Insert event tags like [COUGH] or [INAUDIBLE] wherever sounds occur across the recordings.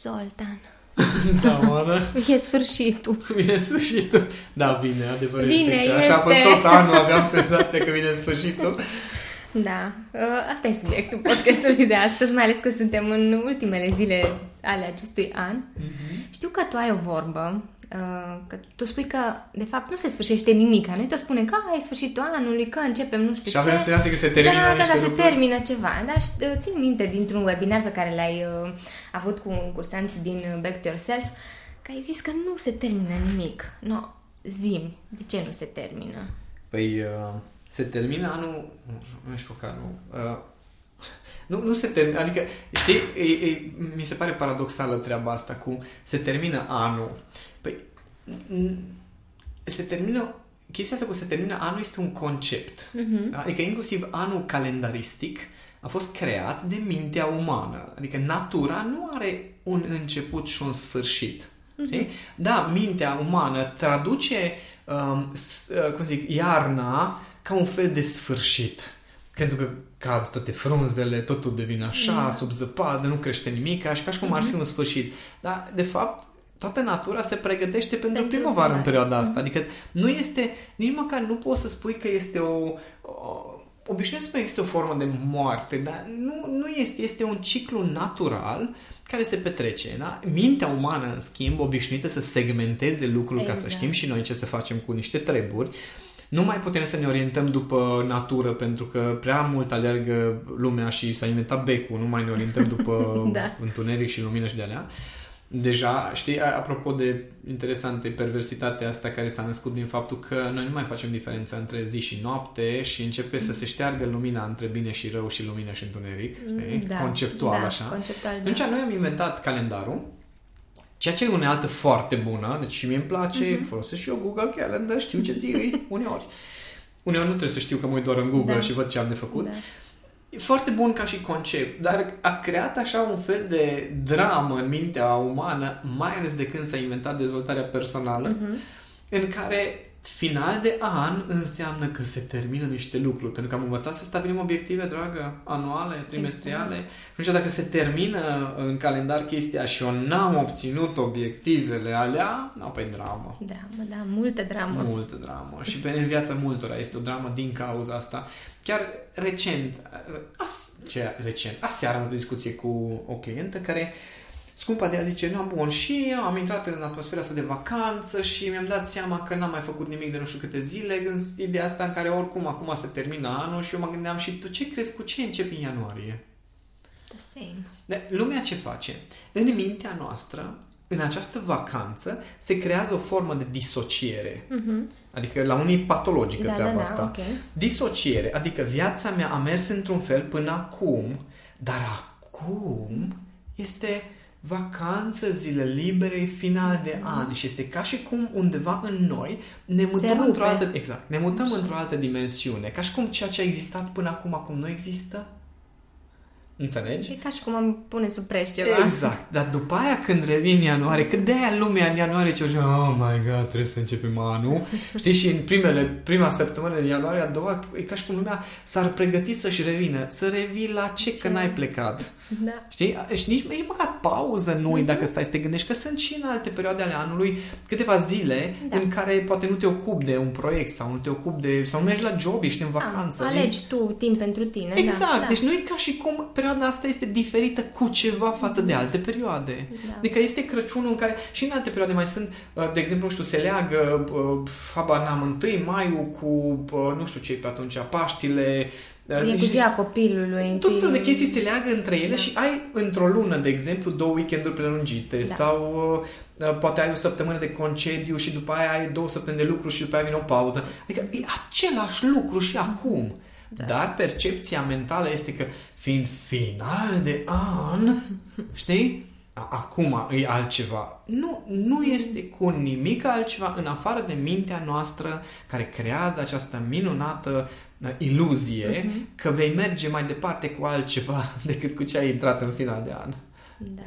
Zoltan. [LAUGHS] da, Oana. E sfârșitul. Vine [LAUGHS] sfârșitul. Da, bine, adevărul Bine, este că așa a fost este. tot anul, aveam senzația că vine sfârșitul. [LAUGHS] Da, uh, asta e subiectul podcastului de astăzi, mai ales că suntem în ultimele zile ale acestui an. Mhm. Știu că tu ai o vorbă, uh, că tu spui că de fapt nu se sfârșește nimic. Noi tot spunem că "A, e sfârșitul anului, că începem nu știu Și avem ce. senzația că se termină da, da, niște da, se lucruri. termină ceva. Dar șt- țin minte dintr-un webinar pe care l-ai uh, avut cu cursanții din uh, Back to Yourself, că ai zis că nu se termină nimic. No, zim, de ce nu se termină? Păi, uh, se termină anul... Nu știu că anul... Uh, [LAUGHS] nu, nu se termină, adică, știi, e, e, mi se pare paradoxală treaba asta cu se termină anul. Păi, n- se termină, chestia asta cu se termină anul este un concept. Mhm. Adică inclusiv anul calendaristic a fost creat de mintea umană. Adică natura nu are un început și un sfârșit. Știi? Da, mintea umană traduce, um, s- uh, cum zic, iarna ca un fel de sfârșit. Pentru că cad toate frunzele, totul devine așa, sub zăpadă, nu crește nimic, și ca și cum ar fi un sfârșit. Dar, de fapt, toată natura se pregătește pentru, Pentru primăvară în primăvară. perioada asta. Adică nu este, nici măcar nu poți să spui că este o, o obișnuiesc să spun că este o formă de moarte, dar nu, nu este. Este un ciclu natural care se petrece. Da? Mintea umană, în schimb, obișnuită să segmenteze lucrul ca să Exact. știm și noi ce să facem cu niște treburi, nu mai putem să ne orientăm după natură pentru că prea mult alergă lumea și s-a inventat becul, nu mai ne orientăm după [LAUGHS] Da. întuneric și lumină și de alea. Deja, știi, a- apropo de interesante perversitatea asta care s-a născut din faptul că noi nu mai facem diferența între zi și noapte și începe să se șteargă lumina între bine și rău și lumină și întuneric, știi? Da, conceptual da, așa. Conceptual, da. Atunci noi am inventat calendarul, ceea ce e o unealtă foarte bună, deci și mie îmi place, Mhm. uh-huh. folosesc și eu Google Calendar, știu ce zi e, uneori. Uneori nu trebuie să știu că mă uit doar în Google Da. și văd ce am de făcut. Da. E foarte bun ca și concept, dar a creat așa un fel de dramă în mintea umană, mai ales de când s-a inventat dezvoltarea personală, Mhm. în care final de an înseamnă că se termină niște lucruri. Pentru că am învățat să stabilim obiective, dragă, anuale, trimestriale. Și atunci dacă se termină în calendar chestia și eu n-am obținut obiectivele alea, nu, pe dramă. Dramă, da, multă dramă. Multă dramă. Și pe în viața multora este o dramă din cauza asta. Chiar recent, as, ce recent, aseară am avut o discuție cu o clientă care scumpa de ea zice, nu, bun, și eu am intrat în atmosfera asta de vacanță și mi-am dat seama că n-am mai făcut nimic de nu știu câte zile, în ideea asta în care oricum acum se termină anul și eu mă gândeam și tu ce crezi cu ce începi în ianuarie? The same. De, lumea ce face? În mintea noastră, în această vacanță, se creează o formă de disociere. Mhm. Adică la unii patologică Da, treaba da, da, asta. ok. Disociere, adică viața mea a mers într-un fel până acum, dar acum este vacanță, zile libere, final de an și este ca și cum undeva în noi ne Se mutăm într-o rupe. altă, exact, ne mutăm într-o altă dimensiune, ca și cum ceea ce a existat până acum acum nu există. Înțelegi? E ca și cum am pune sub preș ceva. Exact. Dar după aia când revin ianuarie, când de aia lumea în ianuarie ce oh my god, trebuie să începem anul. [LAUGHS] Știi, și în primele, prima săptămână din ianuarie, a doua, e ca și cum lumea s-ar pregăti să-și revină. Să revii la ce, că Ce? n-ai plecat. Da. Știi? Și nici, nici măcar pauză nu e dacă stai să te gândești, că sunt și în alte perioade ale anului câteva zile Da. în care poate nu te ocupi de un proiect sau nu te ocupi de... sau nu mergi la job, ești în vacanță. A, alegi tu timp pentru tine. Exact, da, deci nu e ca și cum perioada asta este diferită cu ceva față de alte perioade. Da. Adică este Crăciunul în care și în alte perioade mai sunt, uh, de exemplu, nu știu, se leagă, uh, habar n-am, 1 maiul cu, uh, nu știu ce pe atunci, Paștile, uh, E cu niște- ziua copilului. tot întâi- felul de chestii se leagă între ele Da. și ai într-o lună, de exemplu, două weekenduri prelungite Da. sau uh, uh, poate ai o săptămână de concediu și după aia ai două săptămâni de lucru și după aia vine o pauză. Adică e același lucru și acum. Da. Dar percepția mentală este că fiind final de an, știi? A- Acum e altceva. Nu, nu este cu nimic altceva în afară de mintea noastră care creează această minunată uh, iluzie Mhm. că vei merge mai departe cu altceva [LAUGHS] decât cu ce ai intrat în final de an. Da.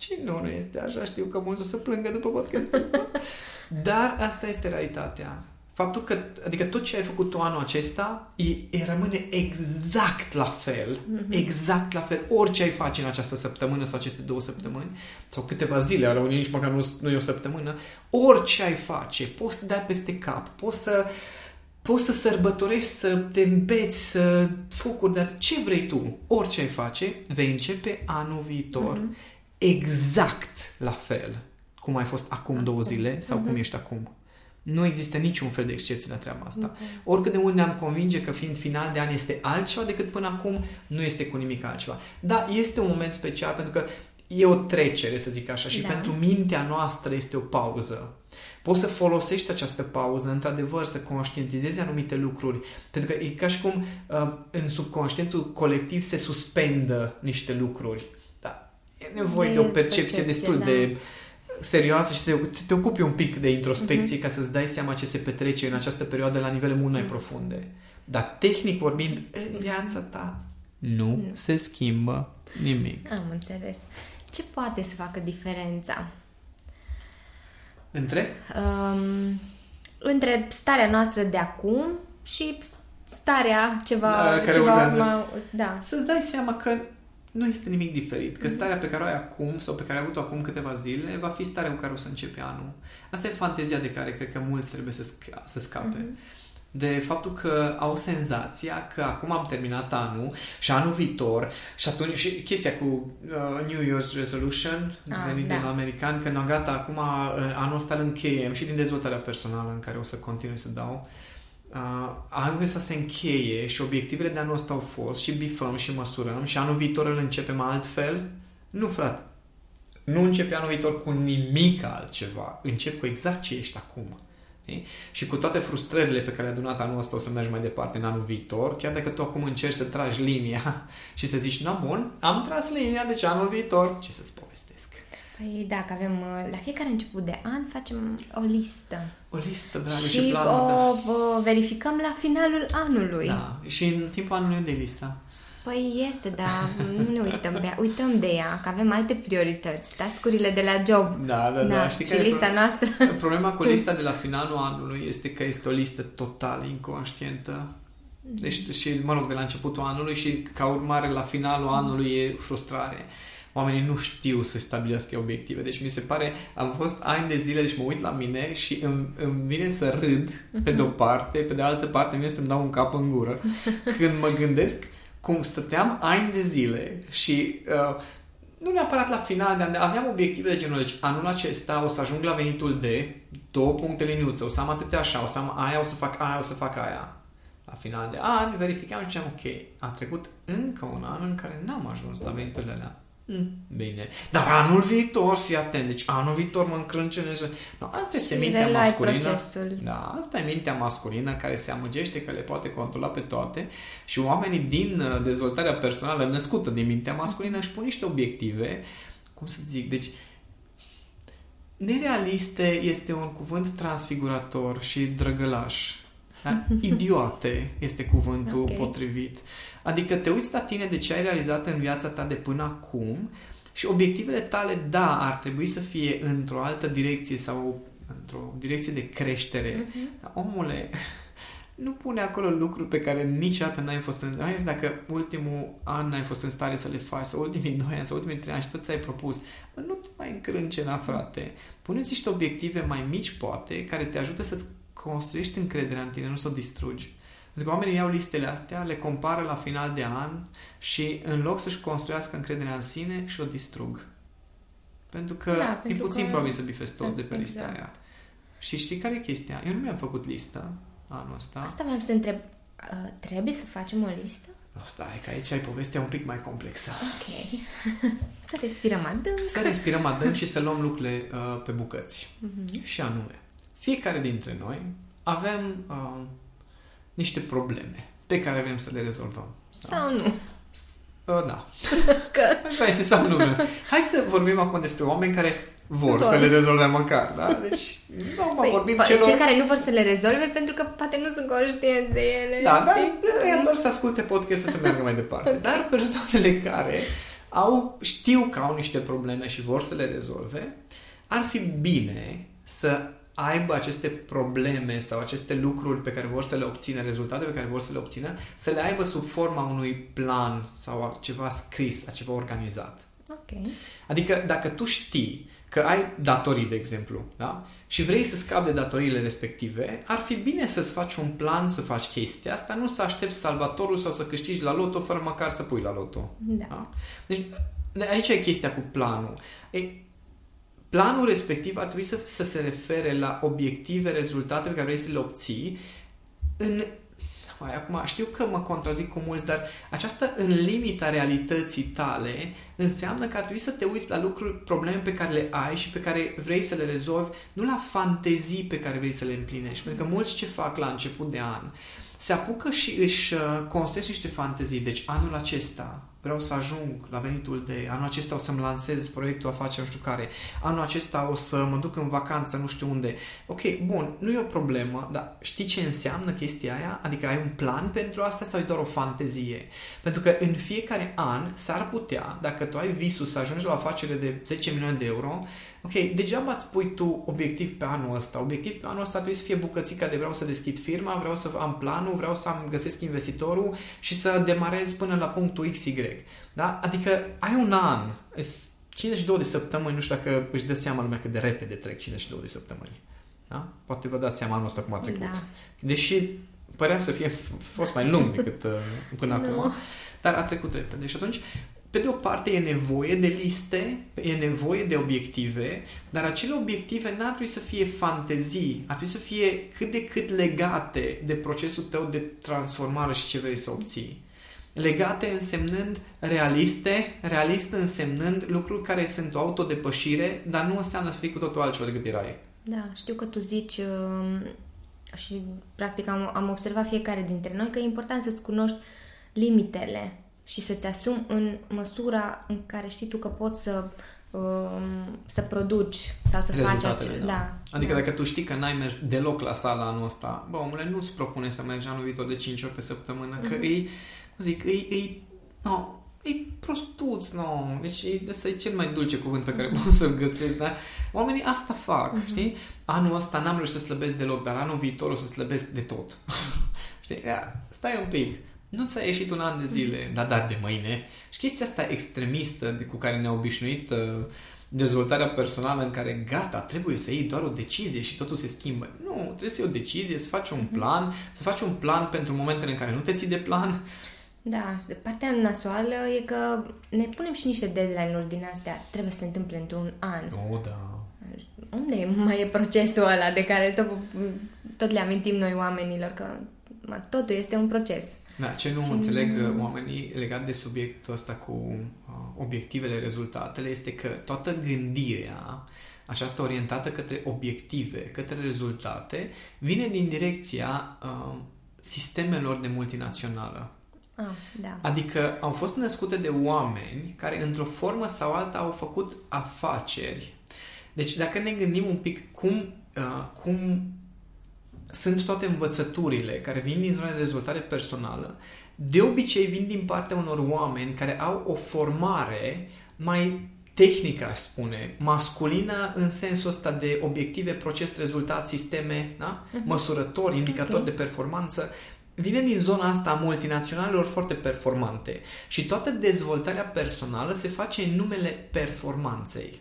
Și nu, nu este așa. Știu că mulți o să plângă după podcastul ăsta. [LAUGHS] Dar asta este realitatea. Faptul că, adică tot ce ai făcut tu anul acesta, e, e rămâne exact la fel, mm-hmm. exact la fel, orice ai face în această săptămână sau aceste două săptămâni, sau câteva zile, ale unii nici măcar nu, nu e o săptămână, orice ai face, poți să dai peste cap, poți să poți să sărbătorești, să te îmbeți, să focuri, dar ce vrei tu, orice ai face, vei începe anul viitor mm-hmm. exact la fel cum ai fost acum două zile sau mm-hmm. cum ești acum. Nu există niciun fel de excepție la treaba asta. Okay. Oricât de mult ne-am convinge că fiind final de an este altceva decât până acum, nu este cu nimic altceva. Da, este un moment special pentru că e o trecere, să zic așa, și da. pentru mintea noastră este o pauză. Poți să folosești această pauză, într-adevăr, să conștientizezi anumite lucruri. Pentru că e ca și cum uh, în subconștientul colectiv se suspendă niște lucruri. Da, e nevoie de, de o percepție, percepție destul da. de serioasă și să te ocupi un pic de introspecție uh-huh. ca să-ți dai seama ce se petrece în această perioadă la nivele mult mai mhm. profunde. Dar tehnic vorbind, în viața ta nu, nu se schimbă nimic. Am înțeles. Ce poate să facă diferența? Între? Um, între starea noastră de acum și starea ceva... Da, care ceva urmează. Mai, da. Să-ți dai seama că nu este nimic diferit. Că mhm. starea pe care o ai acum sau pe care ai avut-o acum câteva zile va fi starea cu care o să începe anul. Asta e fantezia de care cred că mulți trebuie să, sca- să scape. Mm-hmm. De faptul că au senzația că acum am terminat anul și anul viitor și atunci și chestia cu uh, New Year's Resolution ah, venit da. din american, că nu gata, acum uh, anul ăsta îl încheiem și din dezvoltarea personală în care o să continui să dau. Uh, uh, anul ăsta se încheie și obiectivele de anul ăsta au fost și bifăm și măsurăm și anul viitor îl începem altfel? Nu, frate. Nu începe anul viitor cu nimic altceva. Încep cu exact ce ești acum. E? Și cu toate frustrările pe care le-a adunat anul ăsta o să mergi mai departe în anul viitor, chiar dacă tu acum încerci să tragi linia [LAUGHS] și să zici, na bun, am tras linia, deci anul viitor, ce să-ți povestesc? Păi da, că avem, uh, la fiecare început de an facem o listă. O listă, dragă, și, și planul, o, da. o verificăm la finalul anului. Da, și în timpul anului de lista. Păi este, dar nu ne uităm, pe ea. uităm de ea, că avem alte priorități, tascurile de la job. Da, da, da. da. Știi și care lista pro... noastră. Problema cu lista de la finalul anului este că este o listă total inconștientă. Deci, și, mă rog, de la începutul anului și ca urmare la finalul anului e frustrare oamenii nu știu să stabilească obiective. Deci mi se pare, am fost ani de zile, deci mă uit la mine și îmi, îmi vine să râd pe de o parte, pe de altă parte îmi vine să-mi dau un cap în gură [LAUGHS] când mă gândesc cum stăteam ani de zile și uh, nu neapărat la final de an, aveam obiective de genul, deci anul acesta o să ajung la venitul de două puncte liniuță, o să am atâtea așa, o să am aia, o să fac aia, o să fac aia. La final de an verificam și ziceam, ok, a trecut încă un an în care n-am ajuns la veniturile alea. Mm. Bine. Dar anul viitor, fii atent, deci anul viitor mă încrâncenez. No, asta este și mintea masculină. Procesul. Da, asta e mintea masculină care se amăgește că le poate controla pe toate și oamenii din uh, dezvoltarea personală născută din mintea masculină își pun niște obiective, cum să zic, deci nerealiste este un cuvânt transfigurator și drăgălaș. Da? Idiote este cuvântul okay. potrivit. Adică te uiți la tine de ce ai realizat în viața ta de până acum și obiectivele tale, da, ar trebui să fie într-o altă direcție sau într-o direcție de creștere. Uh-huh. Dar, omule, nu pune acolo lucruri pe care niciodată n-ai fost în... Hai dacă ultimul an n-ai fost în stare să le faci, sau ultimii doi ani, sau ultimii trei ani și tot ți-ai propus, bă, nu te mai încrâncena, frate. Puneți niște obiective mai mici, poate, care te ajută să-ți construiești încrederea în tine, nu să o distrugi. Pentru că oamenii iau listele astea, le compară la final de an și în loc să-și construiască încrederea în sine și o distrug. Pentru că da, pentru e puțin că... probabil să bifezi tot de pe exact. lista aia. Și știi care e chestia? Eu nu mi-am făcut lista anul ăsta. Asta vreau să te întreb. Uh, trebuie să facem o listă? No, stai, că aici ai povestea un pic mai complexă. Ok. [LAUGHS] să respirăm adânc. Să respirăm adânc și să luăm lucrurile uh, pe bucăți. Uh-huh. Și anume, fiecare dintre noi avem uh, niște probleme pe care vrem să le rezolvăm. Sau nu. Uh, da. [LAUGHS] Că... Așa este sau nu. Hai să vorbim acum despre oameni care vor Doar. să le rezolve măcar, da? Deci, nu mă păi, vorbim po- celor... Cei care nu vor să le rezolve pentru că poate nu sunt conștienți de ele. Da, dar e doar să asculte podcastul să meargă mai departe. [LAUGHS] okay. Dar persoanele care au, știu că au niște probleme și vor să le rezolve, ar fi bine să aibă aceste probleme sau aceste lucruri pe care vor să le obțină, rezultate pe care vor să le obțină, să le aibă sub forma unui plan sau a ceva scris, a ceva organizat. Ok. Adică dacă tu știi că ai datorii, de exemplu, da? și vrei să scapi de datoriile respective, ar fi bine să-ți faci un plan să faci chestia asta, nu să aștepți salvatorul sau să câștigi la loto fără măcar să pui la loto. Da. da? Deci aici e chestia cu planul. Ei, planul respectiv ar trebui să, să se refere la obiective, rezultate pe care vrei să le obții în mai acum știu că mă contrazic cu mulți, dar aceasta în limita realității tale înseamnă că ar trebui să te uiți la lucruri, probleme pe care le ai și pe care vrei să le rezolvi, nu la fantezii pe care vrei să le împlinești. Pentru că mulți ce fac la început de an se apucă și își uh, construiesc niște fantezii. Deci anul acesta vreau să ajung la venitul de anul acesta o să-mi lansez proiectul afaceri nu știu care, anul acesta o să mă duc în vacanță nu știu unde. Ok, bun, nu e o problemă, dar știi ce înseamnă chestia aia? Adică ai un plan pentru asta sau e doar o fantezie? Pentru că în fiecare an s-ar putea, dacă tu ai visul să ajungi la o afacere de 10 milioane de euro, ok, degeaba îți pui tu obiectiv pe anul ăsta. Obiectiv pe anul ăsta trebuie să fie bucățica de vreau să deschid firma, vreau să am planul, vreau să am, găsesc investitorul și să demarez până la punctul XY. Da? Adică ai un an, 52 de săptămâni, nu știu dacă își dă seama lumea cât de repede trec 52 de săptămâni. Da? Poate vă dați seama anul ăsta cum a trecut. Da. Deși părea să fie fost mai lung decât uh, până no. acum, dar a trecut repede. Și atunci pe de o parte e nevoie de liste, e nevoie de obiective, dar acele obiective n-ar trebui să fie fantezii, ar trebui să fie cât de cât legate de procesul tău de transformare și ce vrei să obții. Legate însemnând realiste, realist însemnând lucruri care sunt o autodepășire, dar nu înseamnă să fii cu totul altceva decât erai. Da, știu că tu zici uh, și practic am, am observat fiecare dintre noi că e important să-ți cunoști limitele și să-ți asumi în măsura în care știi tu că poți să um, să produci sau să faci acele... Da. da. Adică da. dacă tu știi că n-ai mers deloc la sala anul ăsta, bă, omule, nu-ți propune să mergi anul viitor de 5 ori pe săptămână, mm-hmm. că mhm. e, zic, e, e, no, e prostuț, no. Deci ăsta e cel mai dulce cuvânt pe care mm-hmm. pot să-l găsesc, da? Oamenii asta fac, mm-hmm. știi? Anul ăsta n-am reușit să slăbesc deloc, dar anul viitor o să slăbesc de tot. [LAUGHS] știi? Ia, stai un pic nu ți-a ieșit un an de zile, dar da, de mâine. Și chestia asta extremistă de cu care ne-a obișnuit uh, dezvoltarea personală în care gata, trebuie să iei doar o decizie și totul se schimbă. Nu, trebuie să iei o decizie, să faci un mhm. plan, să faci un plan pentru momentele în care nu te ții de plan. Da, partea nasoală e că ne punem și niște deadline-uri din astea. Trebuie să se întâmple într-un an. Oh, da. Unde mai e procesul ăla de care tot, tot le amintim noi oamenilor că totul este un proces. Da, ce nu și... înțeleg uh, oamenii legat de subiectul ăsta cu uh, obiectivele, rezultatele, este că toată gândirea aceasta orientată către obiective, către rezultate, vine din direcția uh, sistemelor de multinațională. Ah, da. Adică au fost născute de oameni care într-o formă sau alta au făcut afaceri. Deci dacă ne gândim un pic cum, uh, cum sunt toate învățăturile care vin din zona de dezvoltare personală, de obicei vin din partea unor oameni care au o formare mai tehnică, aș spune, masculină în sensul ăsta de obiective, proces, rezultat, sisteme, da? uh-huh. măsurători, indicatori okay. de performanță, vine din zona asta a multinaționalelor foarte performante și toată dezvoltarea personală se face în numele performanței.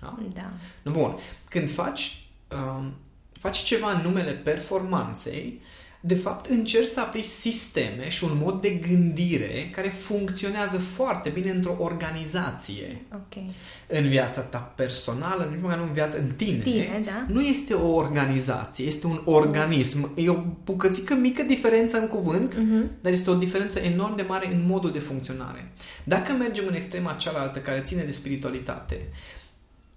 Da? Da. Bun. Când faci um, faci ceva în numele performanței, de fapt încerci să aplici sisteme și un mod de gândire care funcționează foarte bine într-o organizație. Okay. În viața ta personală, în nu în viața, în tine, tine da. nu este o organizație, este un organism. E o bucățică mică diferență în cuvânt, uh-huh. dar este o diferență enorm de mare în modul de funcționare. Dacă mergem în extrema cealaltă care ține de spiritualitate,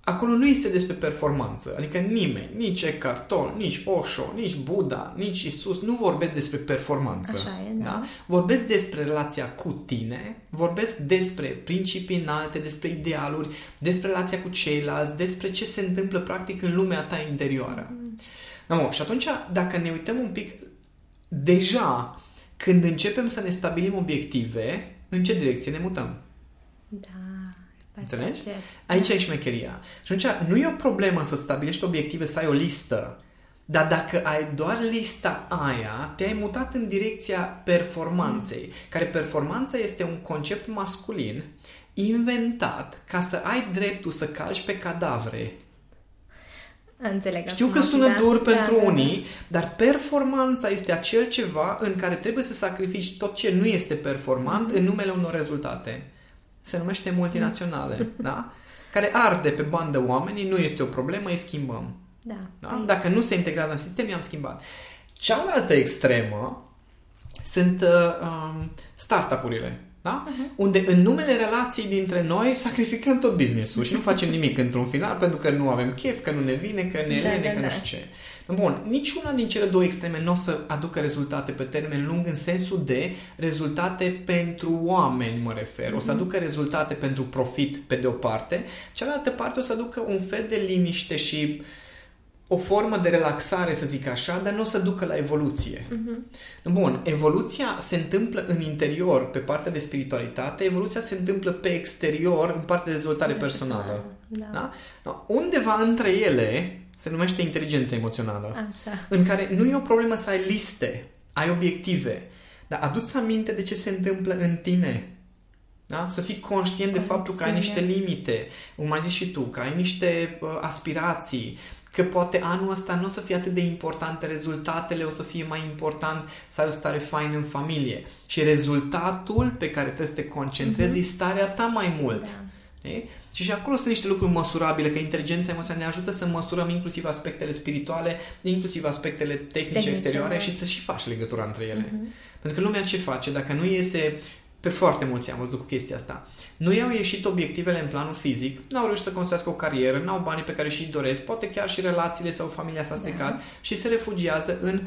acolo nu este despre performanță. Adică nimeni, nici Eckhart Tolle, nici Osho, nici Buddha, nici Isus nu vorbesc despre performanță. Așa e, da. da? Vorbesc despre relația cu tine, vorbesc despre principii înalte, despre idealuri, despre relația cu ceilalți, despre ce se întâmplă practic în lumea ta interioară. Mm. No, și atunci, dacă ne uităm un pic, deja, când începem să ne stabilim obiective, în ce direcție ne mutăm? Da Înțelegi? Aici e șmecheria. Și atunci nu e o problemă să stabilești obiective, să ai o listă. Dar dacă ai doar lista aia, te-ai mutat în direcția performanței, mm. care performanța este un concept masculin inventat ca să ai dreptul să calci pe cadavre. Înțeleg. Știu că sună da, dur da, pentru da, unii, da. dar performanța este acel ceva în care trebuie să sacrifici tot ce nu este performant mm-hmm. în numele unor rezultate. Se numește multinaționale, mm. [LAUGHS] da? Care arde pe bandă oamenii, nu este o problemă, îi schimbăm. Da. da? Dacă nu se integrează în sistem, i-am schimbat. Cealaltă extremă sunt uh, um, startup-urile. Da? Uh-huh. Unde în numele relației dintre noi sacrificăm tot business-ul și nu facem nimic într-un final pentru că nu avem chef, că nu ne vine, că ne da, lene, da, că da. nu știu ce. Bun, niciuna din cele două extreme nu o să aducă rezultate pe termen lung în sensul de rezultate pentru oameni, mă refer. Uh-huh. O să mhm. aducă rezultate pentru profit pe de o parte, cealaltă parte o să aducă un fel de liniște și uh, o formă de relaxare, să zic așa, dar nu o să ducă la evoluție. Uh-huh. Bun, evoluția se întâmplă în interior, pe partea de spiritualitate, evoluția se întâmplă pe exterior, în partea de dezvoltare de personală. Da. Da? Da? Undeva între ele se numește inteligența emoțională, așa. în care nu e o problemă să ai liste, ai obiective, dar aduți aminte de ce se întâmplă în tine. Da? Să fii conștient de faptul că ai niște limite, cum mai zici și tu, că ai niște uh, aspirații, că poate anul ăsta nu o să fie atât de importante rezultatele, o să fie mai important să ai o stare faină în familie. Și rezultatul pe care trebuie să te concentrezi mm-hmm. e starea ta mai mult. Da. Și și acolo sunt niște lucruri măsurabile, că inteligența emoțională ne ajută să măsurăm inclusiv aspectele spirituale, inclusiv aspectele tehnice, tehnice exterioare da. și să și faci legătura între ele. Mm-hmm. Pentru că lumea ce face? Dacă nu iese pe foarte mulți am văzut cu chestia asta. Nu i-au ieșit obiectivele în planul fizic, n-au reușit să construiască o carieră, n-au banii pe care și-i doresc, poate chiar și relațiile sau familia s-a stricat da. și se refugiază în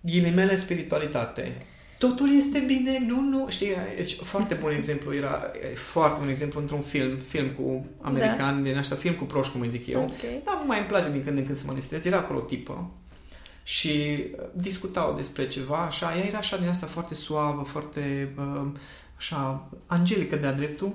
ghilimele spiritualitate. Totul este bine, nu, nu, știi, deci foarte bun exemplu, era foarte bun exemplu într-un film, film cu american, da. din așa film cu proști, cum îi zic eu. Okay. Dar mai îmi place din când în când să mă distrez. Era acolo o tipă și discutau despre ceva, așa, ea era așa din asta foarte suavă, foarte uh, așa, angelică de-a dreptul,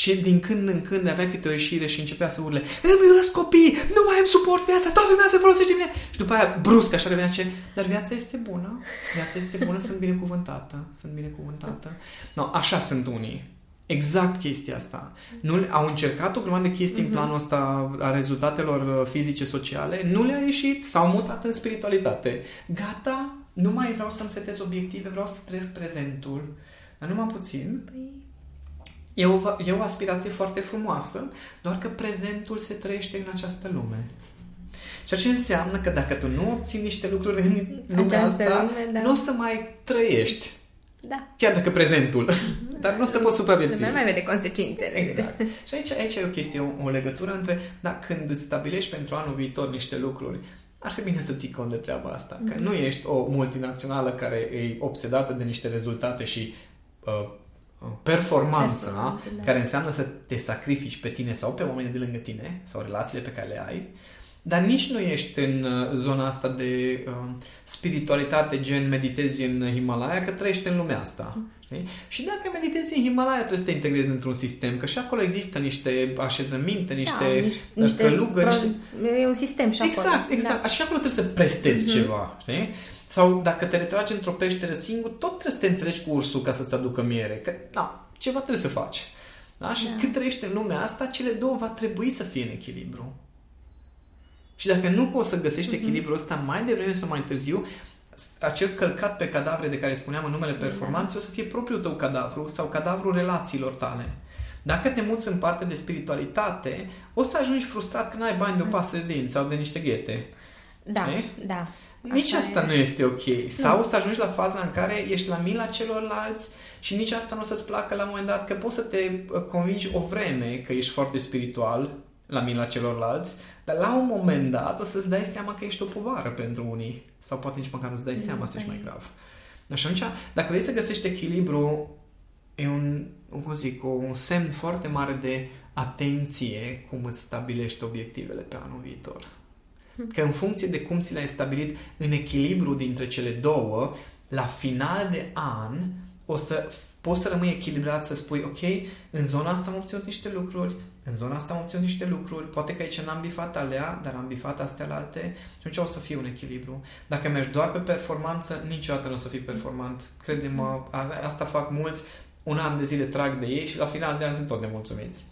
și din când în când avea câte o ieșire și începea să urle Îmi urăsc copii, nu mai am suport viața, toată lumea se folosește de mine. Și după aia brusc așa revenea ce, dar viața este bună, viața este bună, sunt binecuvântată, sunt binecuvântată. No, așa sunt unii. Exact chestia asta. Nu, au încercat o grămadă de chestii uh-huh. în mhm. planul ăsta a rezultatelor uh, fizice, sociale, nu le-a ieșit, s-au mutat în spiritualitate. Gata, nu mai vreau să-mi setez obiective, vreau să trăiesc prezentul dar numai puțin. Păi... E o, e o aspirație foarte frumoasă, doar că prezentul se trăiește în această lume. Ceea ce înseamnă că dacă tu nu obții niște lucruri în lumea asta, lume, da. nu o să mai trăiești. Da. Chiar dacă prezentul. [LAUGHS] Dar nu o să poți supraviețui. Nu mai vede consecințele. Exact. Și aici, aici e o chestie, o, o legătură între, da, când îți stabilești pentru anul viitor niște lucruri, ar fi bine să ții cont de treaba asta. Mm-hmm. Că nu ești o multinațională care e obsedată de niște rezultate și Uh, performanța, Performanță, da. care înseamnă să te sacrifici pe tine sau pe oamenii de lângă tine sau relațiile pe care le ai, dar nici nu ești în uh, zona asta de uh, spiritualitate, gen meditezi în Himalaya, că trăiești în lumea asta. Mm. Știi? Și dacă meditezi în Himalaya, trebuie să te integrezi într-un sistem, că și acolo există niște așezăminte, niște, da, niște călugări. Niște... E un sistem și acolo. Exact, exact. Da. Și acolo trebuie să prestezi mm-hmm. ceva. Știi? Sau dacă te retragi într-o peșteră singur, tot trebuie să te înțelegi cu ursul ca să-ți aducă miere. Că, da, ceva trebuie să faci. Da? Și da. cât trăiești în lumea asta, cele două va trebui să fie în echilibru. Și dacă nu poți să găsești mm-hmm. echilibrul ăsta mai devreme sau mai târziu, acel călcat pe cadavre de care spuneam în numele da. performanței da. o să fie propriul tău cadavru sau cadavrul relațiilor tale. Dacă te muți în parte de spiritualitate, o să ajungi frustrat că n-ai bani de o pasă de dinți sau de niște ghete. Da, e? da. Nici Așa asta e. nu este ok. Sau nu. să ajungi la faza în care ești la mila celorlalți și nici asta nu o să-ți placă la un moment dat, că poți să te uh, convingi o vreme că ești foarte spiritual la mila celorlalți, dar la un moment dat o să-ți dai seama că ești o povară pentru unii. Sau poate nici măcar nu-ți dai seama, asta ești mai grav. Și atunci, dacă vrei să găsești echilibru, e un, cum zic, un semn foarte mare de atenție cum îți stabilești obiectivele pe anul viitor. Că în funcție de cum ți le-ai stabilit în echilibru dintre cele două, la final de an o să poți să rămâi echilibrat, să spui, ok, în zona asta am obținut niște lucruri, în zona asta am obținut niște lucruri, poate că aici n-am bifat alea, dar am bifat astea la alte și atunci o să fie un echilibru. Dacă mergi doar pe performanță, niciodată nu o să fii performant. Crede-mă, asta fac mulți, un an de zile trag de ei și la final de an sunt tot nemulțumiți.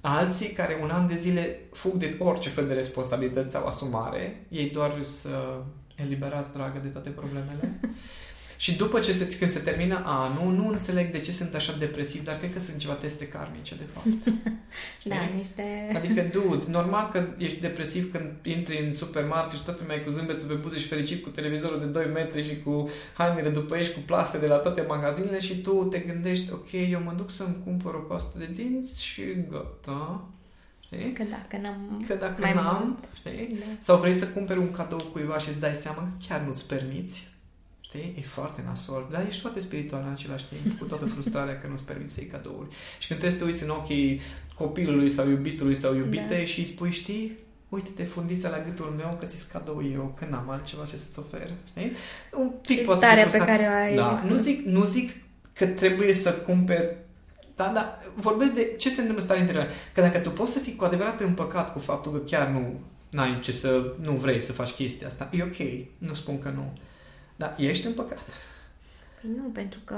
Alții care un an de zile fug de orice fel de responsabilități sau asumare, ei doar să eliberați, dragă, de toate problemele. [LAUGHS] Și după ce se, când se termină anul, nu înțeleg de ce sunt așa depresiv, dar cred că sunt ceva teste karmice, de fapt. [LAUGHS] da, niște... Adică, dude, normal că ești depresiv când intri în supermarket și toată lumea e cu zâmbetul pe buze și fericit cu televizorul de 2 metri și cu hainele după ei și cu plase de la toate magazinele și tu te gândești, ok, eu mă duc să-mi cumpăr o pastă de dinți și gata. Știi? Că dacă n-am Că dacă mai n-am, mult, știi? Da. Sau vrei să cumperi un cadou cuiva și îți dai seama că chiar nu-ți permiți Știi? E foarte nasol. Dar ești foarte spiritual în același timp, cu toată frustrarea că nu-ți permiți să iei cadouri. Și când trebuie să te uiți în ochii copilului sau iubitului sau iubitei Da. și îi spui, știi, uite-te fundița la gâtul meu că ți-s cadou eu, că n-am altceva ce să-ți ofer. Știi? Un pic Și poate starea fi pe frustrant. care o ai. Da, nu zic, nu zic că trebuie să cumperi da, da, vorbesc de ce se întâmplă în starea interioară. Că dacă tu poți să fii cu adevărat împăcat cu faptul că chiar nu n-ai ce să, nu vrei să faci chestia asta, e ok, nu spun că nu. Dar ești împăcat. Păi nu, pentru că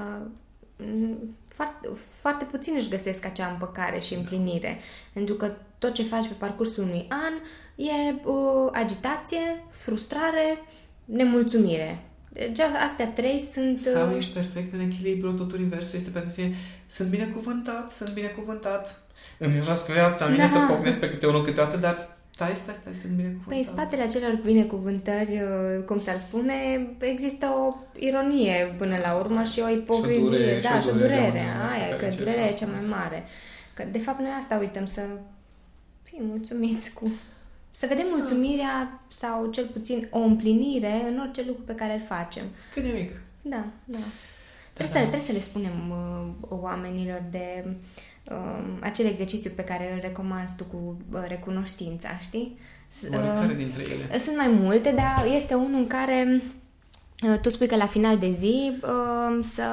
m, foarte, foarte puțin își găsesc acea împăcare și împlinire. Pentru că tot ce faci pe parcursul unui an e uh, agitație, frustrare, nemulțumire. Deci astea trei sunt... Sau uh, ești perfect în echilibru, tot universul este pentru tine. Sunt binecuvântat, sunt binecuvântat. Îmi urăsc viața, îmi vine Da. să pocnesc pe câte unul câteodată, dar stai, stai, stai, sunt binecuvântat. Păi, în spatele acelor binecuvântări, uh, cum s-ar spune, există o ironie până la urmă și o ipocrizie. durere, da, și și o o durere durere. oamenilor pe Aia, care că încerci durerea să e cea mai ascunzi. mare. Că, de fapt, noi asta uităm, să fim mulțumiți cu... Să vedem mulțumirea sau cel puțin o împlinire în orice lucru pe care îl facem. Cât de mic. Da, da. Trebuie, da. să, trebuie să le spunem uh, oamenilor de uh, acel exercițiu pe care îl recomanzi tu cu uh, recunoștința, știi? S- Oare uh, care dintre ele? sunt mai multe, dar este unul în care uh, tu spui că la final de zi uh, să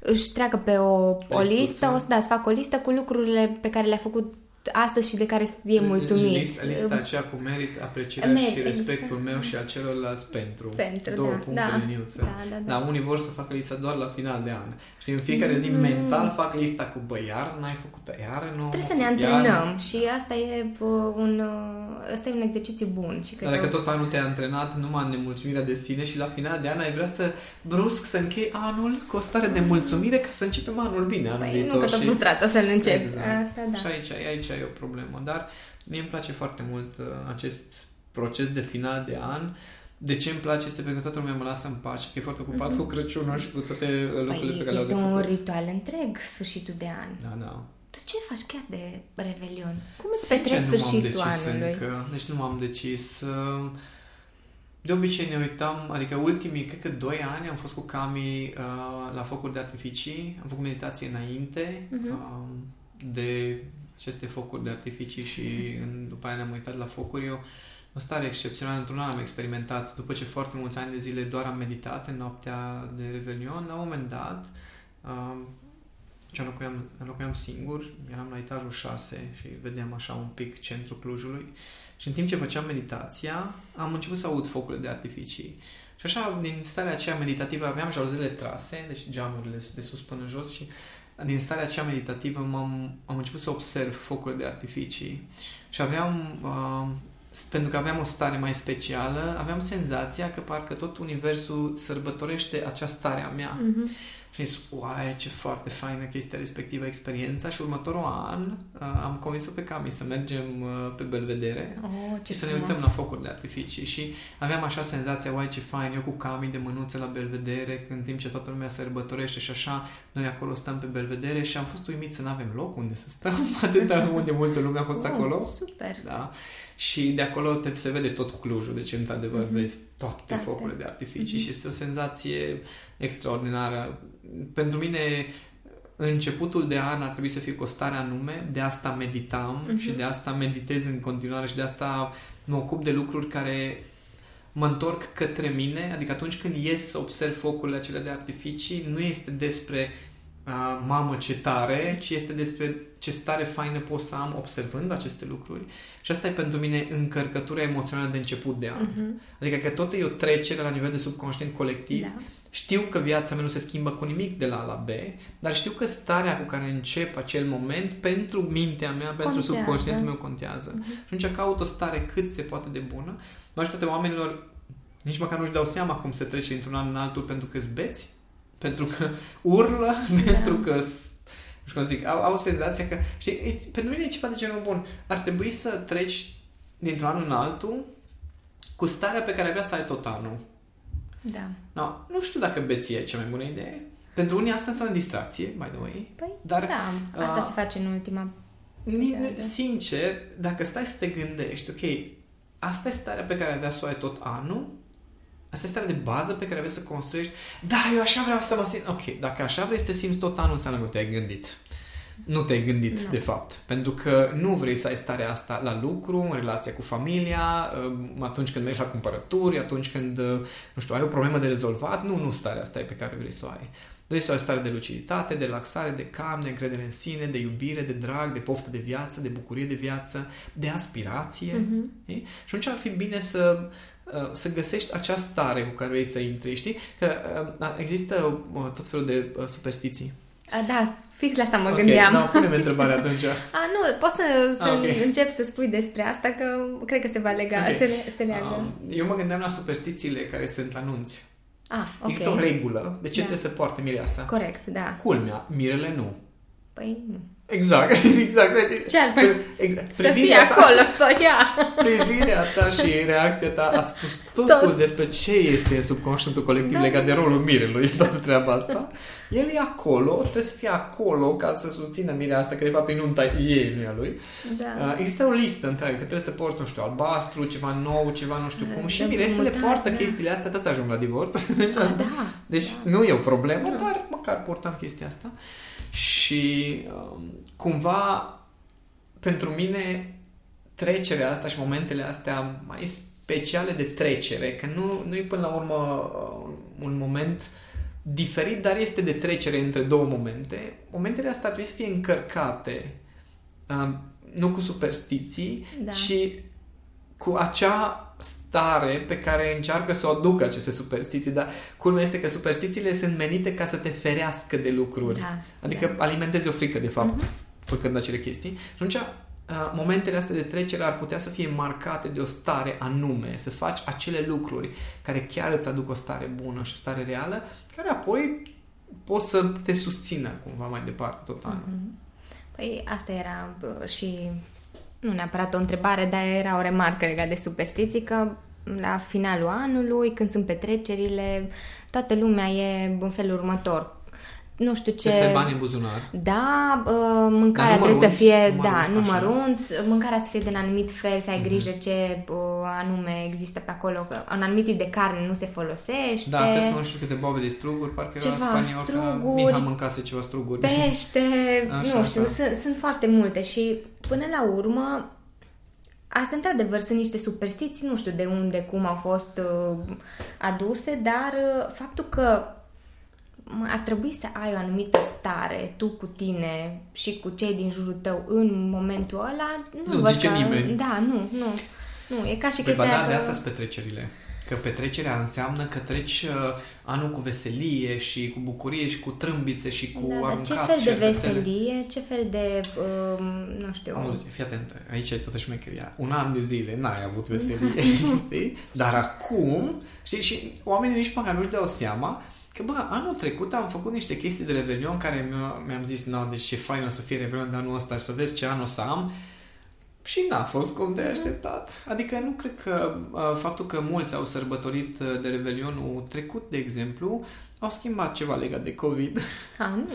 își treacă pe o, o Listuță. listă, o, să- da, să facă o listă cu lucrurile pe care le-a făcut astăzi și de care e mulțumit. Lista, lista aceea cu merit, aprecierea Merit, și respectul exact. meu și a celorlalți pentru. Pentru, Două da, puncte da. liniuță. Da, da, da. Dar unii vor să facă lista doar la final de an. Știi, în fiecare zi Mm. mental fac lista cu bă, iar n-ai făcut iar nu. Trebuie să ne iar- antrenăm și asta e uh, un, uh, asta e un exercițiu bun. Și cred Dar dacă că- tot anul te-ai antrenat numai în nemulțumirea de sine și la final de an ai vrea să brusc să închei anul cu o stare de mulțumire ca să începem anul bine anul Păi viitor. nu că tot și... frustrat o să-l încep. Exact. Asta da. Și aici, aici e o problemă. Dar mie îmi place foarte mult uh, acest proces de final de an. De ce îmi place este pentru că toată lumea mă lasă în pace, că e foarte ocupat cu Crăciunul și cu toate uh, lucrurile Păi pe care le-au este de un făcut. ritual întreg sfârșitul de an. Da, da. Tu ce faci chiar de Revelion? Cum îți Sincer, petreci nu m-am sfârșitul decis anului? Încă, deci nu m-am decis. uh, De obicei ne uitam, adică ultimii, cred că 2 ani am fost cu Cami uh, la focuri de artificii, am făcut meditație înainte Mhm. uh, de aceste focuri de artificii și în, după aia ne-am uitat la focuri. Eu, o stare excepțională, într-un an am experimentat, după ce foarte mulți ani de zile doar am meditat în noaptea de Revelion, la un moment dat, uh, ce locuiam, locuiam singur, eram la etajul 6 și vedeam așa un pic centrul Clujului și în timp ce făceam meditația, am început să aud focurile de artificii. Și așa, din starea aceea meditativă, aveam jaluzele trase, deci geamurile de sus până în jos și din starea aceea meditativă m-am, am început să observ focurile de artificii și aveam, uh, pentru că aveam o stare mai specială, aveam senzația că parcă tot universul sărbătorește acea stare a mea. Mhm. Și am zis, uai, ce foarte faină chestia respectivă, experiența și următorul an uh, am convins-o pe Cami să mergem uh, pe Belvedere Oh, ce și să ne frumos. uităm la focuri de artificii și aveam așa senzația, uai ce fain, eu cu Cami de mânuțe la Belvedere, când în timp ce toată lumea sărbătorește și așa, noi acolo stăm pe Belvedere și am fost uimit să nu avem loc unde să stăm, [LAUGHS] atâta [LAUGHS] unde multă lume a fost Oh, acolo. Super. Da? Și de acolo te, se vede tot Clujul, deci într-adevăr Mhm. vezi toate Toate. focurile de artificii Mhm. și este o senzație extraordinară. Pentru mine începutul de an ar trebui să fie cu o stare anume, de asta meditam Mhm. și de asta meditez în continuare și de asta mă ocup de lucruri care mă întorc către mine, adică atunci când ies să observ focurile acelea de artificii, nu este despre uh, mamă ce tare, ci este despre ce stare faină pot să am observând aceste lucruri. Și asta e pentru mine încărcătura emoțională de început de an. Uh-huh. Adică că tot e o trecere la nivel de subconștient colectiv. Da. Știu că viața mea nu se schimbă cu nimic de la A la B, dar știu că starea cu care încep acel moment pentru mintea mea, contează. pentru subconștientul meu contează. Uh-huh. Și atunci caut o stare cât se poate de bună. Majoritatea oamenilor nici măcar nu-și dau seama cum se trece într-un an în altul pentru că zbeți, pentru că urlă, [LAUGHS] da. pentru că nu știu cum zic, au, au senzația că, știi, e, pentru mine e ceva de genul bun. Ar trebui să treci dintr-un an în altul cu starea pe care avea să ai tot anul. Da. No, nu știu dacă beție e cea mai bună idee. Pentru unii asta înseamnă distracție, by the way. Păi, dar, da, asta uh, se face în ultima Sincer, dacă stai să te gândești, ok, asta e starea pe care avea să o ai tot anul, Asta e starea de bază pe care vrei să construiești. Da, eu așa vreau să mă simt. Ok, dacă așa vrei să te simți tot anul, înseamnă că te-ai gândit. Nu te-ai gândit, no. de fapt. Pentru că nu vrei să ai starea asta la lucru, în relația cu familia, um, atunci când mergi la cumpărături, atunci când, uh, nu știu, ai o problemă de rezolvat. Nu, nu starea asta e pe care vrei să o ai. Vrei să ai stare de luciditate, de relaxare, de calm, de încredere în sine, de iubire, de drag, de poftă de viață, de bucurie de viață, de aspirație. Mm-hmm. Și atunci ar fi bine să Uh, să găsești acea stare cu care vrei să intri, știi? Că uh, există uh, tot felul de superstiții. A, da, fix la asta mă okay, gândeam. Da, pune întrebarea atunci. [LAUGHS] A, nu, poți să, să ah, okay. încep să spui despre asta, că cred că se va lega, okay. se, le, se leagă. Um, eu mă gândeam la superstițiile care sunt la nunți. Ah, okay. Există o regulă de ce da. trebuie să poarte mireasa. Corect, da. Culmea, mirele nu. Păi nu. Exact, [LAUGHS] exact. Ce ar mai... Exact. Să fie ta, acolo, să o ia. [LAUGHS] Privirea ta și reacția ta a spus totul Tot. despre ce este subconștientul colectiv da. legat de rolul mirelui, [LAUGHS] toată treaba asta. El e acolo, trebuie să fie acolo ca să susțină mirea asta, că de fapt e nunta ei, nu e a lui. Da. Uh, există o listă întreagă, că trebuie să porți, nu știu, albastru, ceva nou, ceva nu știu cum. Și miresele poartă da. chestiile astea, tot ajung la divorț. Deci, da, deci da. nu e o problemă, da. dar măcar portăm chestia asta. Și um, cumva pentru mine trecerea asta și momentele astea mai speciale de trecere, că nu, nu e până la urmă uh, un moment diferit, dar este de trecere între două momente. Momentele astea trebuie să fie încărcate um, nu cu superstiții, da. ci cu acea stare pe care încearcă să o aducă aceste superstiții, dar culmea este că superstițiile sunt menite ca să te ferească de lucruri. Da, adică da. alimentezi o frică, de fapt, uh-huh. făcând acele chestii. Și atunci, uh, momentele astea de trecere ar putea să fie marcate de o stare anume, să faci acele lucruri care chiar îți aduc o stare bună și o stare reală, care apoi pot să te susțină cumva mai departe tot anul. Uh-huh. Păi asta era și nu neapărat o întrebare, dar era o remarcă legată de superstiții, că la finalul anului, când sunt petrecerile, toată lumea e în felul următor nu știu ce... Să bani în buzunar. Da, mâncarea trebuie să fie, număr, da, nu mărunți, mâncarea să fie de un anumit fel, să ai mm-hmm. grijă ce anume există pe acolo, că un anumit tip de carne nu se folosește. Da, trebuie să nu știu câte bobe de struguri, parcă ceva era spaniol struguri, că Miha mâncase ceva struguri. Pește, [LAUGHS] Așa, nu știu, sunt, sunt foarte multe și până la urmă Asta, într-adevăr, sunt niște superstiții, nu știu de unde, cum au fost uh, aduse, dar uh, faptul că ar trebui să ai o anumită stare, tu cu tine și cu cei din jurul tău în momentul ăla, nu, nu văd zice că... nimeni. Da, nu, nu. Nu, e ca și păi chestia da, că... de asta sunt petrecerile. Că petrecerea înseamnă că treci uh, anul cu veselie și cu bucurie și cu trâmbițe și cu da, aruncat. ce fel de veselie, ce fel de, uh, nu știu... Auzi, fii atent, aici e toată șmecheria. Un an de zile n-ai avut veselie, [LAUGHS] știi? Dar acum, știi, și oamenii nici măcar nu-și dau seama Că, bă, anul trecut am făcut niște chestii de Revelion care mi-am zis, nu, deci ce fain o să fie Revelion de anul ăsta și să vezi ce an o să am. Și n-a fost cum de așteptat. Adică nu cred că uh, faptul că mulți au sărbătorit uh, de Revelionul trecut, de exemplu, au schimbat ceva legat de COVID. A, nu.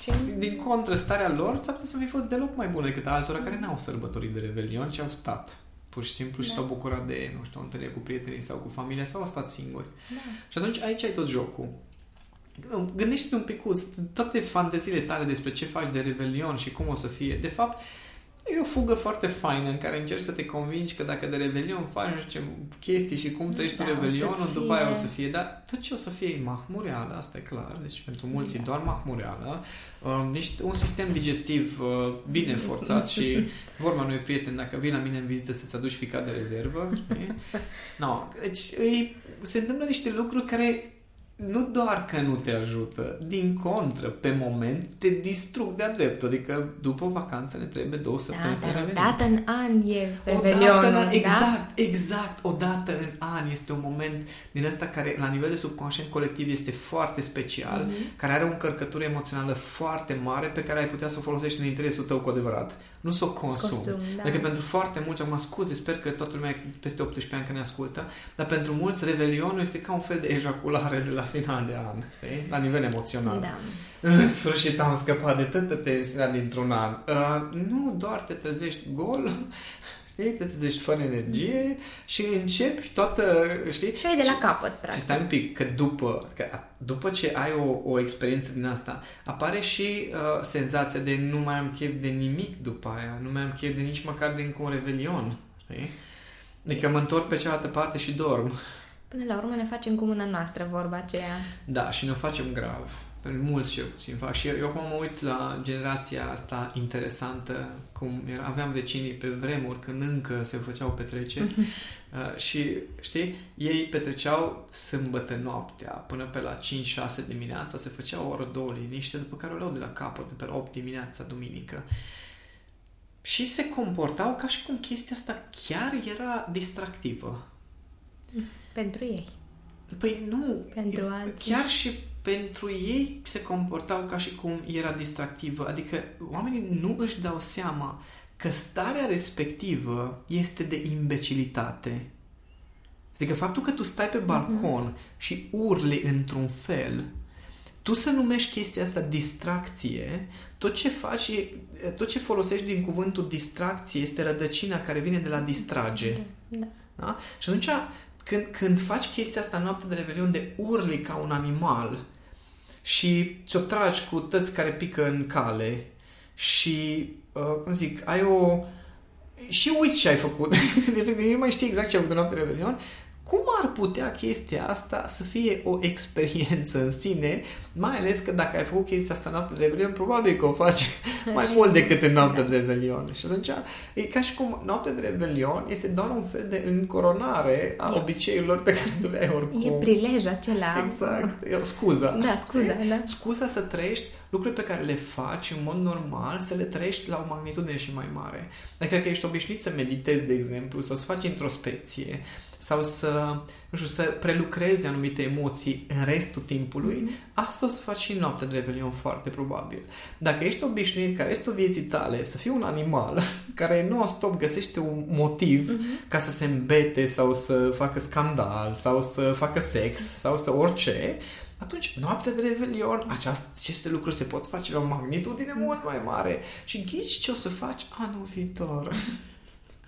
Și... Din contră, starea lor s-ar putea să fi fost deloc mai bună decât altora care n-au sărbătorit de Revelion, ci au stat pur și simplu da. și s-au bucurat de, nu știu, o întâlnire cu prietenii sau cu familia sau au stat singuri. Da. Și atunci aici ai tot jocul. Gândește-te un pic cu toate fanteziile tale despre ce faci de Revelion și cum o să fie. De fapt, e o fugă foarte faină în care încerci să te convingi că dacă de Revelion faci nu știu ce chestii și cum treci Da, tu o Revelionul, să-ți după aia o fie- să fie, dar tot ce o să fie e mahmureală, asta e clar, deci pentru mulți e Da. doar mahmureală, uh, niște, un sistem digestiv uh, bine forțat și [LAUGHS] vorba unui prieten, dacă vii la mine în vizită să-ți aduci ficat de rezervă, știi? No, deci îi, se întâmplă niște lucruri care nu doar că nu te ajută, din contră, pe moment te distrug de-a dreptul. Adică după vacanță ne trebuie două Da, săptămâni dar revenim. odată în an e Odată Revelionul, în an, da? exact, exact, odată în an este un moment din ăsta care la nivel de subconștient colectiv este foarte special, Mhm. care are o încărcătură emoțională foarte mare pe care ai putea să o folosești în interesul tău cu adevărat. Nu să o consumi. Costum, da. Adică pentru foarte mulți, acum scuze, sper că toată lumea e peste 18 ani că ne ascultă, dar pentru mulți Revelionul este ca un fel de ejaculare de la final de an, știi? la nivel emoțional. Da. [LAUGHS] În sfârșit am scăpat de toată tensiunea dintr-un an. Uh, nu doar te trezești gol, [LAUGHS] știi, te trezești fără energie și începi toată, știi? Și ai de la capăt, Și practic. stai un pic, că după, că după ce ai o, o experiență din asta, apare și uh, senzația de nu mai am chef de nimic după aia, nu mai am chef de nici măcar de încă un revelion, știi? Adică mă întorc pe cealaltă parte și dorm. Până la urmă ne facem cu mâna noastră vorba aceea. Da, și ne facem grav. Pentru mulți cel puțin fac. Și eu, eu acum mă uit la generația asta interesantă, cum era, aveam vecinii pe vremuri când încă se făceau petreceri [LAUGHS] uh, și, știi, ei petreceau sâmbătă noaptea până pe la 5-6 dimineața, se făceau o oră, două liniște, după care o luau de la capăt, de pe la 8 dimineața, duminică. Și se comportau ca și cum chestia asta chiar era distractivă. Pentru ei. Păi nu, Pentru alții. chiar și pentru ei se comportau ca și cum era distractivă. Adică oamenii nu își dau seama că starea respectivă este de imbecilitate. Adică faptul că tu stai pe balcon și urli într-un fel, tu să numești chestia asta distracție, tot ce faci e, tot ce folosești din cuvântul distracție este rădăcina care vine de la distrage. Da. Da? Și atunci, când, când faci chestia asta în noapte de Revelion de urli ca un animal și ți-o tragi cu tăți care pică în cale și, uh, cum zic, ai o... Și uiți ce ai făcut. [LAUGHS] De fapt, nu mai știi exact ce ai făcut în noapte de Revelion. Cum ar putea chestia asta să fie o experiență în sine, mai ales că dacă ai făcut chestia asta în noapte de Revelion, probabil că o faci [LAUGHS] mai Și- mult decât în noaptea de Revelion. Și atunci e ca și cum noaptea de Revelion este doar un fel de încoronare a E- obiceiurilor pe care tu le ai oricum. E prilej acela. Exact. E o scuză. Da, scuza, da. Scuza să trăiești lucruri pe care le faci în mod normal, să le trăiești la o magnitudine și mai mare. Adică că ești obișnuit să meditezi, de exemplu, sau să faci introspecție, sau să, nu știu, să prelucrezi anumite emoții în restul timpului, asta o să faci și în noaptea de Revelion, foarte probabil. Dacă ești obișnuit ca restul vieții tale să fii un animal [LAUGHS] care non-stop găsește un motiv ca să se îmbete sau să facă scandal sau să facă sex sau să orice, atunci noaptea de Revelion, aceast, aceste lucruri se pot face la o magnitudine mult mai mare. Și ghici ce o să faci anul viitor. [LAUGHS]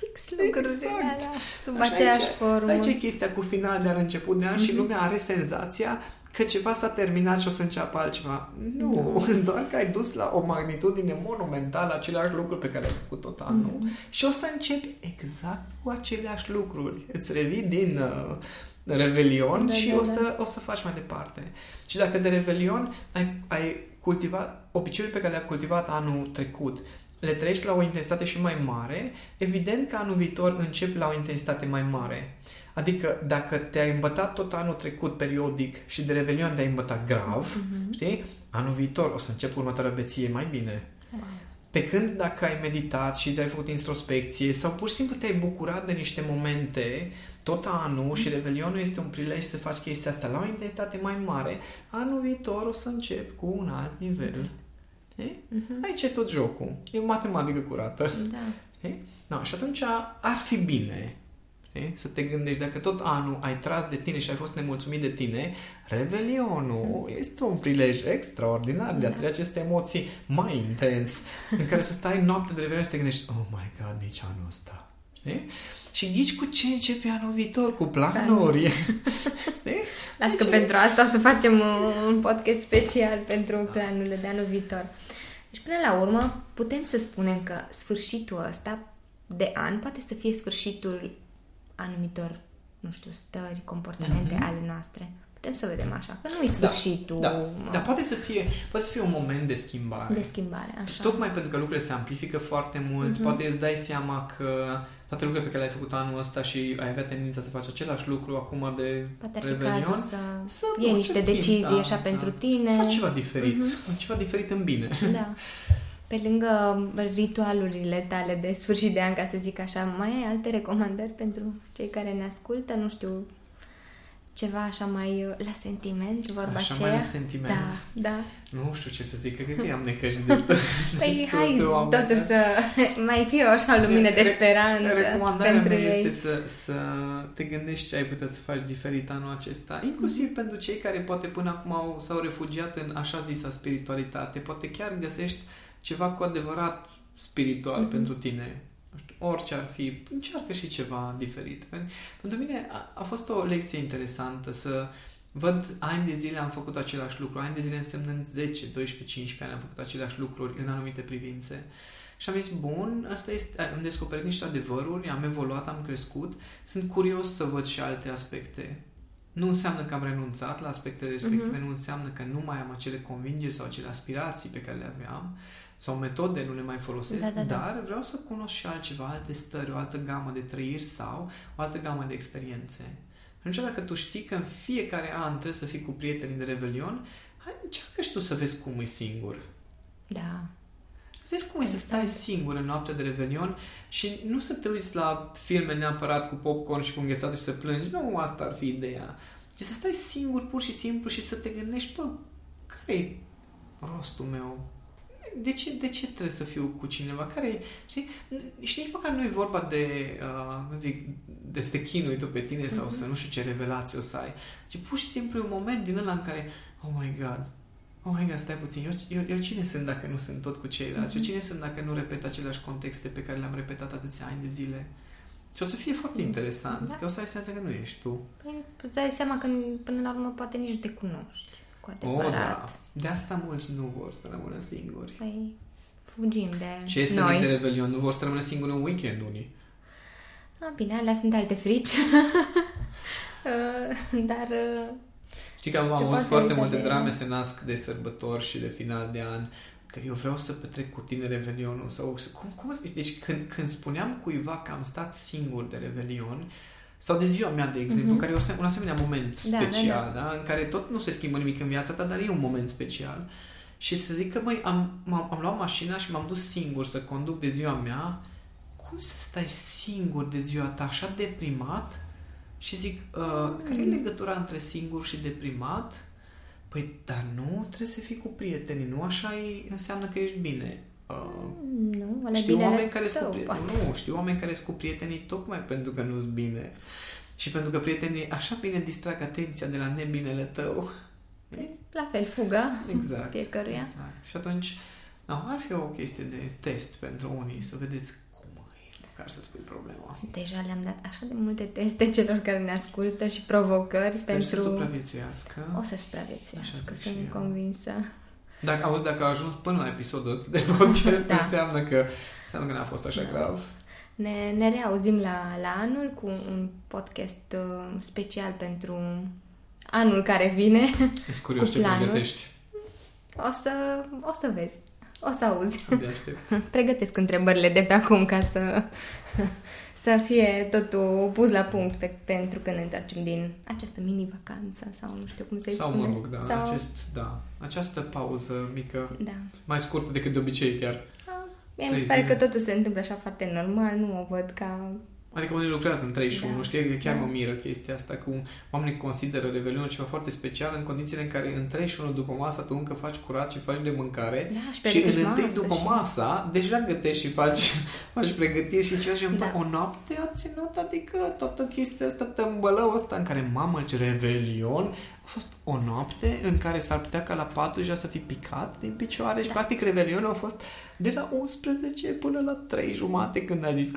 Fix lucrurile Exact. alea sub Așa aceeași aici- formă. Aici e chestia cu final de an, început de an și lumea are senzația că ceva s-a terminat și o să înceapă altceva. Nu, [LAUGHS] doar că ai dus la o magnitudine monumentală aceleași lucruri pe care ai făcut tot anul și o să începi exact cu aceleași lucruri. Îți revii din uh, Revelion Da, și da, o, da. să, o să faci mai departe. Și dacă de Revelion ai, ai cultivat obiceiuri pe care le-ai cultivat anul trecut, le trăiești la o intensitate și mai mare, evident că anul viitor începi la o intensitate mai mare. Adică dacă te-ai îmbătat tot anul trecut periodic și de Revelion te-ai îmbătat grav, Mhm. știi? Anul viitor o să începi următoarea beție mai bine. Wow. Pe când dacă ai meditat și te-ai făcut introspecție sau pur și simplu te-ai bucurat de niște momente tot anul și Revelionul este un prilej să faci chestia asta la o intensitate mai mare, anul viitor o să încep cu un alt nivel. Știi? Mhm. Aici e tot jocul. E o matematică curată. Da. Știi? No, și atunci ar fi bine știi? să te gândești dacă tot anul ai tras de tine și ai fost nemulțumit de tine, Revelionul este un prilej extraordinar de a Da. trece aceste emoții mai intens, în care să stai noapte de Revelion și să te gândești, oh my god, nici anul ăsta. Știi? Și ghici cu ce începe anul viitor, cu planuri. [LAUGHS] Știi? Las că Deci- pentru asta o să facem un podcast special pentru planurile de anul viitor. Deci, până la urmă, putem să spunem că sfârșitul ăsta de an poate să fie sfârșitul anumitor, nu știu, stări, comportamente mm-hmm. ale noastre. Putem să vedem așa, că nu e sfârșitul. Da, da. Dar poate să, fie, poate să fie un moment de schimbare. De schimbare, așa. Tocmai pentru că lucrurile se amplifică foarte mult, mm-hmm. poate îți dai seama că toate lucrurile pe care le-ai făcut anul ăsta și ai avea tendința să faci același lucru acum de Poate ar fi cazul să, să iei niște schimbi, decizii da, așa da. pentru tine. Faci ceva diferit, mm-hmm. ceva diferit în bine. Da. Pe lângă ritualurile tale de sfârșit de an, ca să zic așa, mai ai alte recomandări pentru cei care ne ascultă? Nu știu, ceva așa mai uh, la sentiment, vorba așa aceea. mai la sentiment. Da, da. Nu știu ce să zic, cred că [LAUGHS] am necăjit de Păi [LAUGHS] hai totuși să [LAUGHS] mai fie o așa lumină de speranță Recomandarea pentru mea ei. este să, să te gândești ce ai putea să faci diferit anul acesta, inclusiv mm-hmm. pentru cei care poate până acum au, s-au refugiat în așa zisa spiritualitate. Poate chiar găsești ceva cu adevărat spiritual mm-hmm. pentru tine nu știu, orice ar fi, încearcă și ceva diferit. Pentru mine a, a fost o lecție interesantă să văd ani de zile am făcut același lucru, ani de zile însemnând 10, 12, 15 ani am făcut aceleași lucruri în anumite privințe. Și am zis, bun, asta este, am descoperit niște adevăruri, am evoluat, am crescut, sunt curios să văd și alte aspecte. Nu înseamnă că am renunțat la aspectele respective, uh-huh. nu înseamnă că nu mai am acele convingeri sau acele aspirații pe care le aveam, sau metode nu le mai folosesc, da, da, da. dar vreau să cunosc și altceva, alte stări, o altă gamă de trăiri sau o altă gamă de experiențe. Atunci dacă tu știi că în fiecare an trebuie să fii cu prietenii de Revelion, hai, încearcă și tu să vezi cum e singur. Da. Vezi cum e să stai singur în noaptea de Revelion și nu să te uiți la filme neapărat cu popcorn și cu înghețată și să plângi. Nu, asta ar fi ideea. Ci să stai singur pur și simplu și să te gândești, bă, care e rostul meu? De ce, de ce trebuie să fiu cu cineva care, știi, și nici măcar nu e vorba de, uh, cum zic, de să te chinui tu pe tine sau uh-huh. să nu știu ce revelație o să ai, ci pur și simplu e un moment din ăla în care, oh my God, oh my God, stai puțin, eu, eu, eu cine sunt dacă nu sunt tot cu ceilalți? Uh-huh. Eu cine sunt dacă nu repet aceleași contexte pe care le-am repetat atâția ani de zile? Și o să fie foarte interesant, da. că o să ai senzația că nu ești tu. Păi, îți dai seama că până la urmă poate nici te cunoști cu adevărat. Oh, da. De asta mulți nu vor să rămână singuri. Păi, fugim de Ce să noi. zic de Revelion? Nu vor să rămână singuri în weekend unii. A, bine, alea sunt alte frici. [LAUGHS] Uh, dar... Uh, Știi că am auzit foarte multe de... drame se nasc de sărbători și de final de an că eu vreau să petrec cu tine Revelionul sau cum, cum deci când, când spuneam cuiva că am stat singur de Revelion sau de ziua mea, de exemplu, uh-huh. care e un asemenea moment da, special, da, da. Da? în care tot nu se schimbă nimic în viața ta, dar e un moment special. Și să zic că, băi, am, am, am luat mașina și m-am dus singur să conduc de ziua mea, cum să stai singur de ziua ta așa deprimat? Și zic, uh, mm. care e legătura între singur și deprimat? Păi, dar nu trebuie să fii cu prietenii, nu așa e, înseamnă că ești bine. Uh, nu, știu oameni care sunt cu prietenii. Nu, știu oameni care sunt cu prietenii tocmai pentru că nu-s bine. Și pentru că prietenii așa bine distrag atenția de la nebinele tău. La fel, fuga exact, fiecăruia. Exact. Și atunci, no, ar fi o chestie de test pentru unii, să vedeți cum e, măcar să spui problema. Deja le-am dat așa de multe teste celor care ne ascultă și provocări Sper pentru... să supraviețuiască. O să supraviețuiască, sunt convinsă. Dacă auzi, dacă a ajuns până la episodul ăsta de podcast, [LAUGHS] da. înseamnă, că, înseamnă că n-a fost așa da. grav. Ne, ne reauzim la, la anul cu un podcast uh, special pentru anul care vine. Ești curios ce pregătești. O să, o să vezi. O să auzi. Abia aștept. [LAUGHS] Pregătesc întrebările de pe acum ca să să fie totul pus la punct pe, pentru că ne întoarcem din această mini-vacanță sau nu știu cum să-i Sau, spune. mă rog, da, sau... acest, da, această pauză mică, da. mai scurtă decât de obicei chiar. Da. Mie mi se pare că totul se întâmplă așa foarte normal, nu o văd ca Adică unii lucrează în 31, da. știi? Chiar da. mă miră chestia asta, cum oamenii consideră Revelionul ceva foarte special în condițiile în care în 31 după masa tu încă faci curat și faci de mâncare da, și, și în întâi după și... masa deja gătești și faci, [LAUGHS] faci pregătiri și ceva și da. o noapte a ținut, adică toată chestia asta, tămbălău ăsta în care, mamă, ce Revelion, a fost o noapte în care s-ar putea ca la 4 deja să fi picat din picioare da. și practic Revelionul a fost de la 11 până la 3 jumate când a zis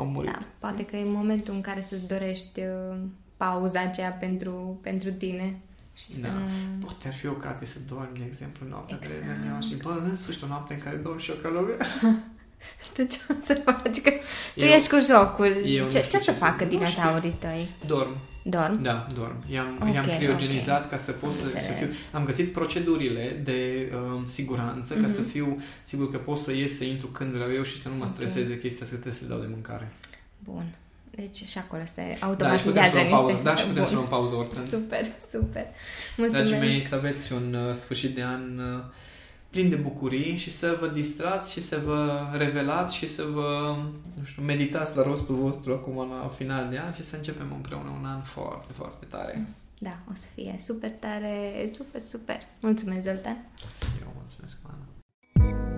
am murit. Da, poate că e momentul în care să-ți dorești uh, pauza aceea pentru, pentru tine Și Da. să nu... Poate ar fi ocazie să dormi, de exemplu, noaptea Exact. de reunion și, bă, în sfârșit o noapte în care dorm și eu ca lumea. Tu ce o să faci? Că tu Eu- ești cu jocul. eu nu ce, știu ce, ce să să- facă nu dinosaurii tăi? Dorm. Dorm? Da, dorm. I-am, Ok, i-am criogenizat ok. ca să pot să, Înțeles. să fiu... Am găsit procedurile de um, siguranță ca Mhm. să fiu sigur că pot să ies, să intru când vreau eu și să nu mă Ok. streseze chestia să trebuie să le dau de mâncare. Bun. Deci și acolo se Da, și putem automatizează să luăm niște... pauză. Da, și putem să Bun. luăm pauză oricând. Super, super. Mulțumesc. Dragii mei, să aveți un uh, sfârșit de an uh, plin de bucurii și să vă distrați și să vă revelați și să vă, nu știu, meditați la rostul vostru acum la final de an și să începem împreună un an foarte, foarte tare. Da, o să fie super tare, super, super. Mulțumesc, Zoltan! Și eu mulțumesc, Ana!